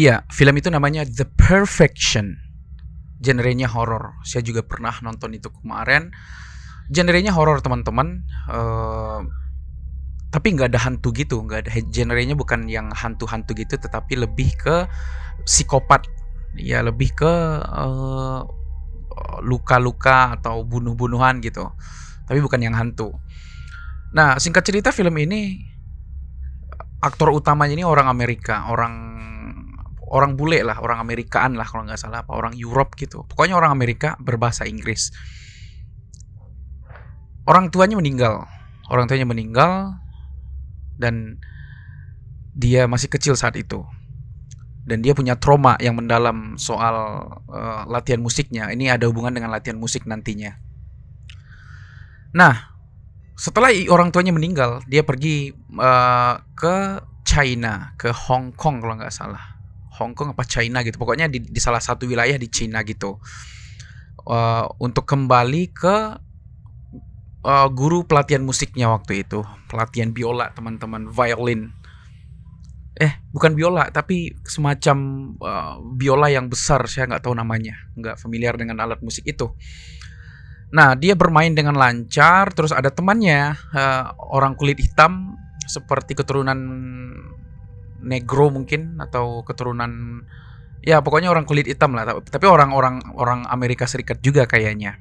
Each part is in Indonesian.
Iya, film itu namanya The Perfection. Genrenya horor. Saya juga pernah nonton itu kemarin. Genrenya horor teman-teman. Eh, tapi nggak ada hantu gitu, nggak ada genrenya bukan yang hantu-hantu gitu, tetapi lebih ke psikopat. Ya lebih ke eh, luka-luka atau bunuh-bunuhan gitu. Tapi bukan yang hantu. Nah, singkat cerita film ini aktor utamanya ini orang Amerika, orang orang bule lah, orang Amerikaan lah kalau nggak salah, apa orang Europe gitu. Pokoknya orang Amerika berbahasa Inggris. Orang tuanya meninggal, orang tuanya meninggal dan dia masih kecil saat itu. Dan dia punya trauma yang mendalam soal uh, latihan musiknya. Ini ada hubungan dengan latihan musik nantinya. Nah, setelah orang tuanya meninggal, dia pergi uh, ke China, ke Hong Kong kalau nggak salah Hong Kong apa China gitu. Pokoknya di, di salah satu wilayah di China gitu. Uh, untuk kembali ke uh, guru pelatihan musiknya waktu itu. Pelatihan biola teman-teman. Violin. Eh bukan biola tapi semacam uh, biola yang besar. Saya nggak tahu namanya. Nggak familiar dengan alat musik itu. Nah dia bermain dengan lancar. Terus ada temannya. Uh, orang kulit hitam seperti keturunan negro mungkin atau keturunan ya pokoknya orang kulit hitam lah tapi orang-orang orang Amerika Serikat juga kayaknya.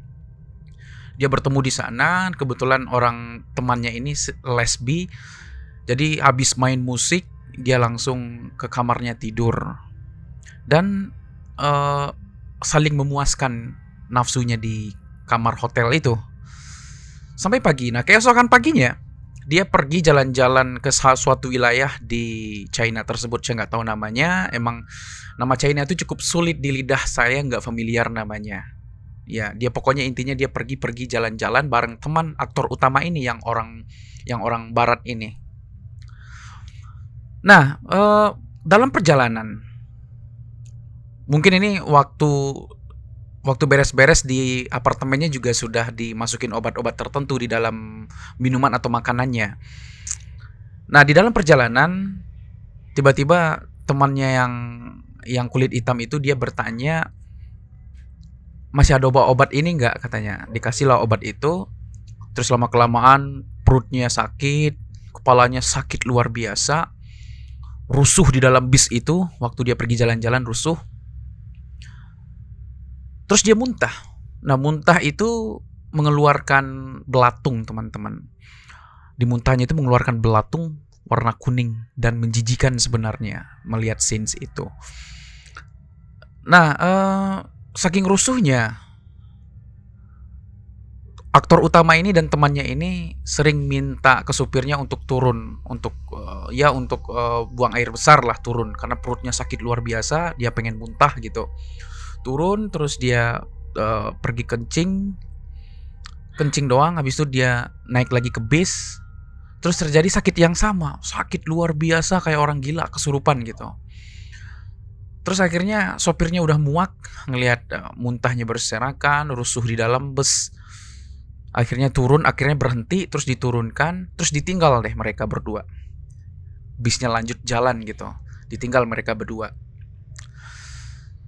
Dia bertemu di sana kebetulan orang temannya ini lesbi jadi habis main musik dia langsung ke kamarnya tidur. Dan uh, saling memuaskan nafsunya di kamar hotel itu. Sampai pagi. Nah keesokan paginya dia pergi jalan-jalan ke suatu wilayah di China tersebut saya nggak tahu namanya. Emang nama China itu cukup sulit di lidah saya nggak familiar namanya. Ya dia pokoknya intinya dia pergi-pergi jalan-jalan bareng teman aktor utama ini yang orang yang orang barat ini. Nah eh, dalam perjalanan mungkin ini waktu waktu beres-beres di apartemennya juga sudah dimasukin obat-obat tertentu di dalam minuman atau makanannya. Nah, di dalam perjalanan tiba-tiba temannya yang yang kulit hitam itu dia bertanya masih ada obat-obat ini nggak? katanya. Dikasihlah obat itu. Terus lama kelamaan perutnya sakit kepalanya sakit luar biasa rusuh di dalam bis itu waktu dia pergi jalan-jalan rusuh Terus dia muntah. Nah, muntah itu mengeluarkan belatung, teman-teman. Di muntahnya itu mengeluarkan belatung warna kuning dan menjijikan sebenarnya melihat scenes itu. Nah, uh, saking rusuhnya aktor utama ini dan temannya ini sering minta ke supirnya untuk turun untuk uh, ya untuk uh, buang air besar lah turun karena perutnya sakit luar biasa dia pengen muntah gitu turun terus dia uh, pergi kencing. Kencing doang habis itu dia naik lagi ke bis. Terus terjadi sakit yang sama. Sakit luar biasa kayak orang gila kesurupan gitu. Terus akhirnya sopirnya udah muak ngelihat uh, muntahnya berserakan rusuh di dalam bus. Akhirnya turun akhirnya berhenti terus diturunkan terus ditinggal deh mereka berdua. Bisnya lanjut jalan gitu ditinggal mereka berdua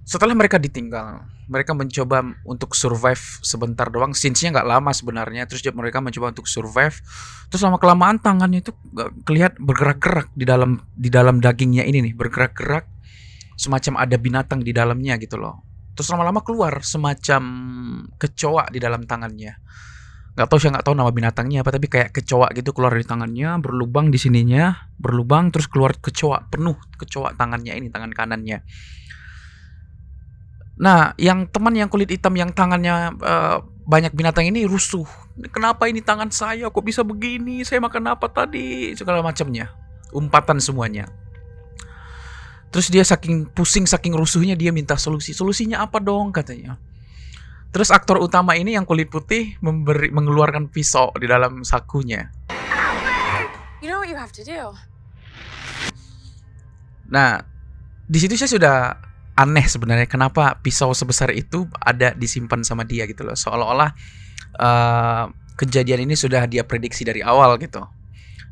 setelah mereka ditinggal, mereka mencoba untuk survive sebentar doang. Scenes-nya nggak lama sebenarnya. Terus mereka mencoba untuk survive. Terus lama kelamaan tangannya itu kelihatan bergerak-gerak di dalam di dalam dagingnya ini nih, bergerak-gerak semacam ada binatang di dalamnya gitu loh. Terus lama-lama keluar semacam kecoa di dalam tangannya. Gak tahu saya nggak tahu nama binatangnya apa tapi kayak kecoa gitu keluar dari tangannya, berlubang di sininya, berlubang terus keluar kecoa penuh kecoa tangannya ini tangan kanannya Nah, yang teman yang kulit hitam yang tangannya uh, banyak binatang ini rusuh. Kenapa ini tangan saya kok bisa begini? Saya makan apa tadi? Segala macamnya. Umpatan semuanya. Terus dia saking pusing, saking rusuhnya dia minta solusi. Solusinya apa dong katanya. Terus aktor utama ini yang kulit putih memberi mengeluarkan pisau di dalam sakunya. You know what you have to do. Nah, di situ saya sudah aneh sebenarnya kenapa pisau sebesar itu ada disimpan sama dia gitu loh. Seolah-olah uh, kejadian ini sudah dia prediksi dari awal gitu.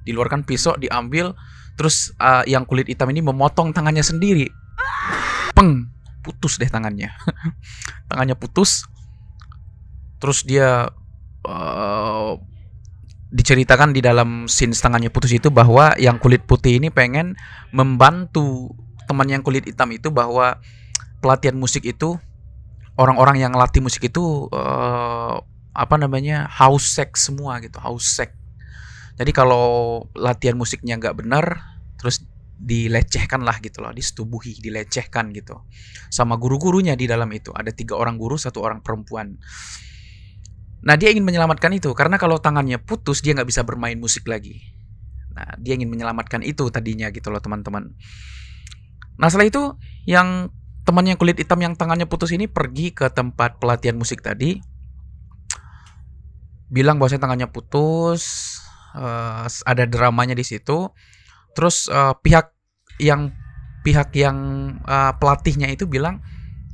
Diluarkan pisau diambil terus uh, yang kulit hitam ini memotong tangannya sendiri. Peng putus deh tangannya. Tangannya putus terus dia uh, diceritakan di dalam scene tangannya putus itu bahwa yang kulit putih ini pengen membantu teman yang kulit hitam itu bahwa pelatihan musik itu orang-orang yang latih musik itu uh, apa namanya house sex semua gitu house sex jadi kalau latihan musiknya nggak benar terus dilecehkan lah gitu loh, disetubuhi, dilecehkan gitu. Sama guru-gurunya di dalam itu. Ada tiga orang guru, satu orang perempuan. Nah dia ingin menyelamatkan itu karena kalau tangannya putus dia nggak bisa bermain musik lagi. Nah dia ingin menyelamatkan itu tadinya gitu loh teman-teman. Nah setelah itu yang teman yang kulit hitam yang tangannya putus ini pergi ke tempat pelatihan musik tadi, bilang bahwa tangannya putus, uh, ada dramanya di situ. Terus uh, pihak yang pihak yang uh, pelatihnya itu bilang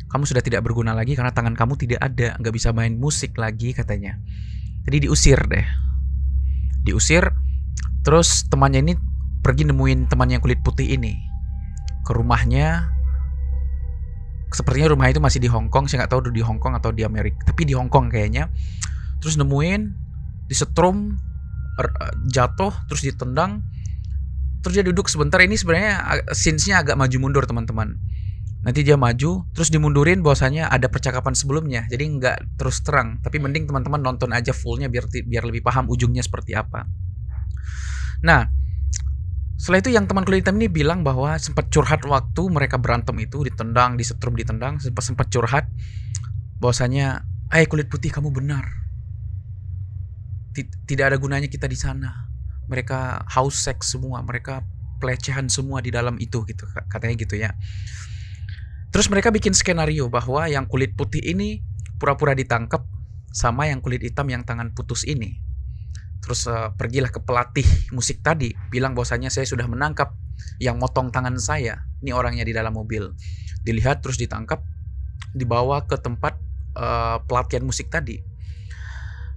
kamu sudah tidak berguna lagi karena tangan kamu tidak ada, nggak bisa main musik lagi katanya. Jadi diusir deh. Diusir. Terus temannya ini pergi nemuin teman yang kulit putih ini ke rumahnya. Sepertinya rumah itu masih di Hong Kong, saya nggak tahu di Hong Kong atau di Amerika, tapi di Hong Kong kayaknya. Terus nemuin, disetrum, er, jatuh, terus ditendang, terus dia duduk sebentar ini sebenarnya scenes-nya agak maju mundur teman-teman nanti dia maju terus dimundurin bahwasanya ada percakapan sebelumnya jadi nggak terus terang tapi mending teman-teman nonton aja fullnya biar biar lebih paham ujungnya seperti apa nah setelah itu yang teman kulit hitam ini bilang bahwa sempat curhat waktu mereka berantem itu ditendang disetrum ditendang sempat sempat curhat bahwasanya eh kulit putih kamu benar. Tidak ada gunanya kita di sana. Mereka house sex semua mereka pelecehan semua di dalam itu gitu katanya gitu ya. Terus mereka bikin skenario bahwa yang kulit putih ini pura-pura ditangkap sama yang kulit hitam yang tangan putus ini terus uh, pergilah ke pelatih musik tadi bilang bahwasanya saya sudah menangkap yang motong tangan saya. Ini orangnya di dalam mobil. Dilihat terus ditangkap dibawa ke tempat uh, pelatihan musik tadi.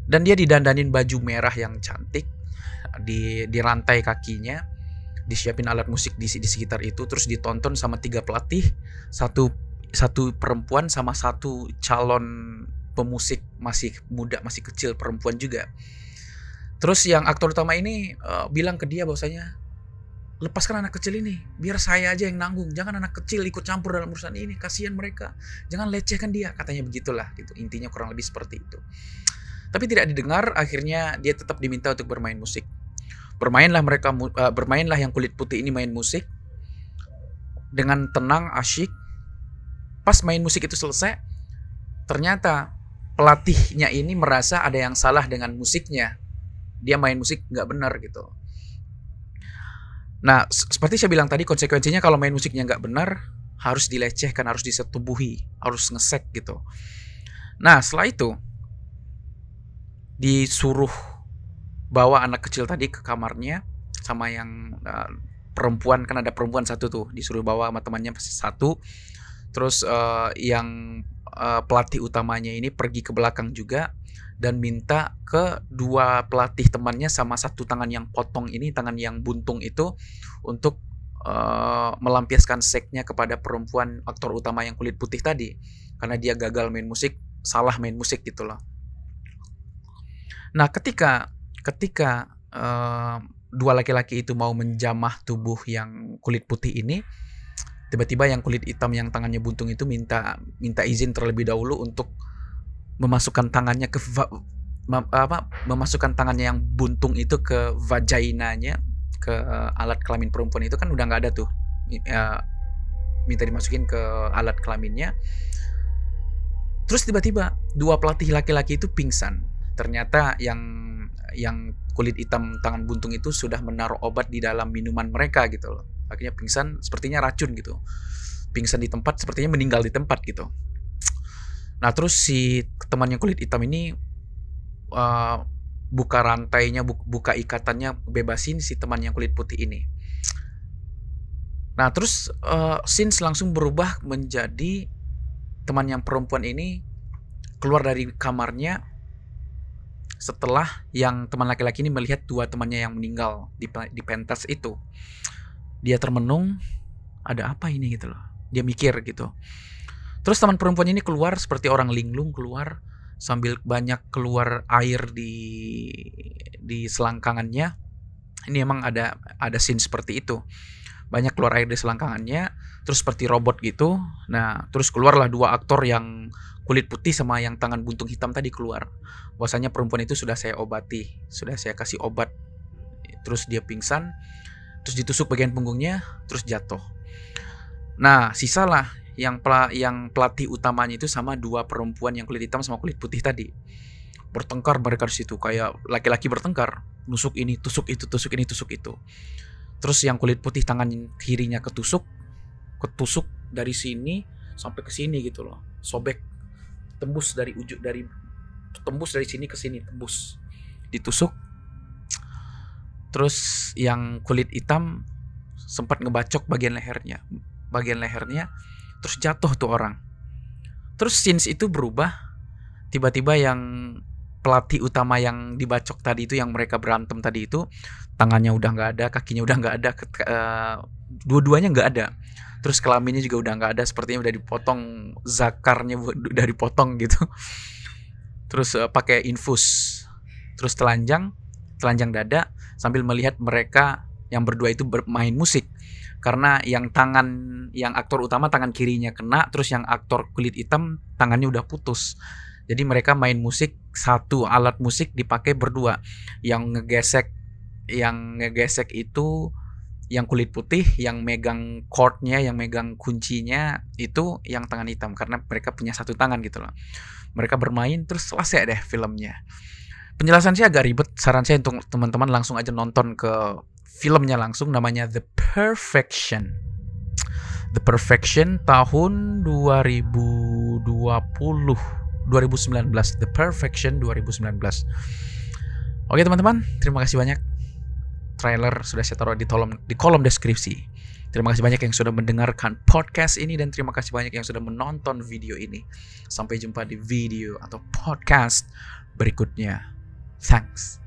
Dan dia didandanin baju merah yang cantik di di rantai kakinya disiapin alat musik di, di sekitar itu terus ditonton sama tiga pelatih satu satu perempuan sama satu calon pemusik masih muda masih kecil perempuan juga terus yang aktor utama ini uh, bilang ke dia bahwasanya lepaskan anak kecil ini biar saya aja yang nanggung. Jangan anak kecil ikut campur dalam urusan ini kasihan mereka. Jangan lecehkan dia. Katanya begitulah gitu. Intinya kurang lebih seperti itu. Tapi tidak didengar akhirnya dia tetap diminta untuk bermain musik. Bermainlah mereka uh, bermainlah yang kulit putih ini main musik. Dengan tenang asyik. Pas main musik itu selesai ternyata pelatihnya ini merasa ada yang salah dengan musiknya dia main musik nggak benar gitu. Nah seperti saya bilang tadi konsekuensinya kalau main musiknya nggak benar harus dilecehkan harus disetubuhi harus ngesek gitu. Nah setelah itu disuruh bawa anak kecil tadi ke kamarnya sama yang uh, perempuan kan ada perempuan satu tuh disuruh bawa sama temannya satu. Terus uh, yang uh, pelatih utamanya ini pergi ke belakang juga dan minta ke dua pelatih temannya sama satu tangan yang potong ini tangan yang buntung itu untuk uh, melampiaskan seknya kepada perempuan aktor utama yang kulit putih tadi. Karena dia gagal main musik salah main musik gitu loh. Nah ketika ketika uh, dua laki-laki itu mau menjamah tubuh yang kulit putih ini, tiba-tiba yang kulit hitam yang tangannya buntung itu minta minta izin terlebih dahulu untuk memasukkan tangannya ke apa memasukkan tangannya yang buntung itu ke vaginanya ke uh, alat kelamin perempuan itu kan udah nggak ada tuh uh, minta dimasukin ke alat kelaminnya terus tiba-tiba dua pelatih laki-laki itu pingsan ternyata yang yang kulit hitam tangan buntung itu sudah menaruh obat di dalam minuman mereka gitu loh. Akhirnya pingsan sepertinya racun gitu. Pingsan di tempat sepertinya meninggal di tempat gitu. Nah terus si temannya kulit hitam ini uh, buka rantainya, buka ikatannya, bebasin si teman yang kulit putih ini. Nah terus uh, scenes langsung berubah menjadi teman yang perempuan ini keluar dari kamarnya setelah yang teman laki-laki ini melihat dua temannya yang meninggal di, di pentas itu. Dia termenung, ada apa ini gitu loh. dia mikir gitu terus teman perempuan ini keluar seperti orang linglung keluar sambil banyak keluar air di di selangkangannya. Ini emang ada ada scene seperti itu. Banyak keluar air di selangkangannya terus seperti robot gitu. Nah terus keluarlah dua aktor yang kulit putih sama yang tangan buntung hitam tadi keluar. Bahwasanya perempuan itu sudah saya obati sudah saya kasih obat. Terus dia pingsan terus ditusuk bagian punggungnya terus jatuh. Nah sisalah yang pela, yang pelatih utamanya itu sama dua perempuan yang kulit hitam sama kulit putih tadi. Bertengkar mereka di situ kayak laki-laki bertengkar. Nusuk ini tusuk itu tusuk ini tusuk itu. Terus yang kulit putih tangan kirinya ketusuk ketusuk dari sini sampai ke sini gitu loh. Sobek tembus dari ujung dari tembus dari sini ke sini tembus. Ditusuk. Terus yang kulit hitam sempat ngebacok bagian lehernya. Bagian lehernya terus jatuh tuh orang. Terus scenes itu berubah. Tiba-tiba yang pelatih utama yang dibacok tadi itu yang mereka berantem tadi itu tangannya udah nggak ada kakinya udah nggak ada uh, dua-duanya nggak ada. Terus kelaminnya juga udah nggak ada sepertinya udah dipotong zakarnya udah dipotong gitu. Terus uh, pakai infus. Terus telanjang telanjang dada sambil melihat mereka yang berdua itu bermain musik karena yang tangan yang aktor utama tangan kirinya kena terus yang aktor kulit hitam tangannya udah putus. Jadi mereka main musik satu alat musik dipakai berdua. Yang ngegesek yang ngegesek itu yang kulit putih yang megang chordnya yang megang kuncinya itu yang tangan hitam. Karena mereka punya satu tangan gitu loh. Mereka bermain terus selesai deh filmnya penjelasan saya agak ribet. Saran saya untuk teman-teman langsung aja nonton ke filmnya langsung. Namanya The Perfection. The Perfection tahun 2020 2019 The Perfection 2019 Oke teman-teman. Terima kasih banyak. Trailer sudah saya taruh di kolom di kolom deskripsi. Terima kasih banyak yang sudah mendengarkan podcast ini dan terima kasih banyak yang sudah menonton video ini. Sampai jumpa di video atau podcast berikutnya thanks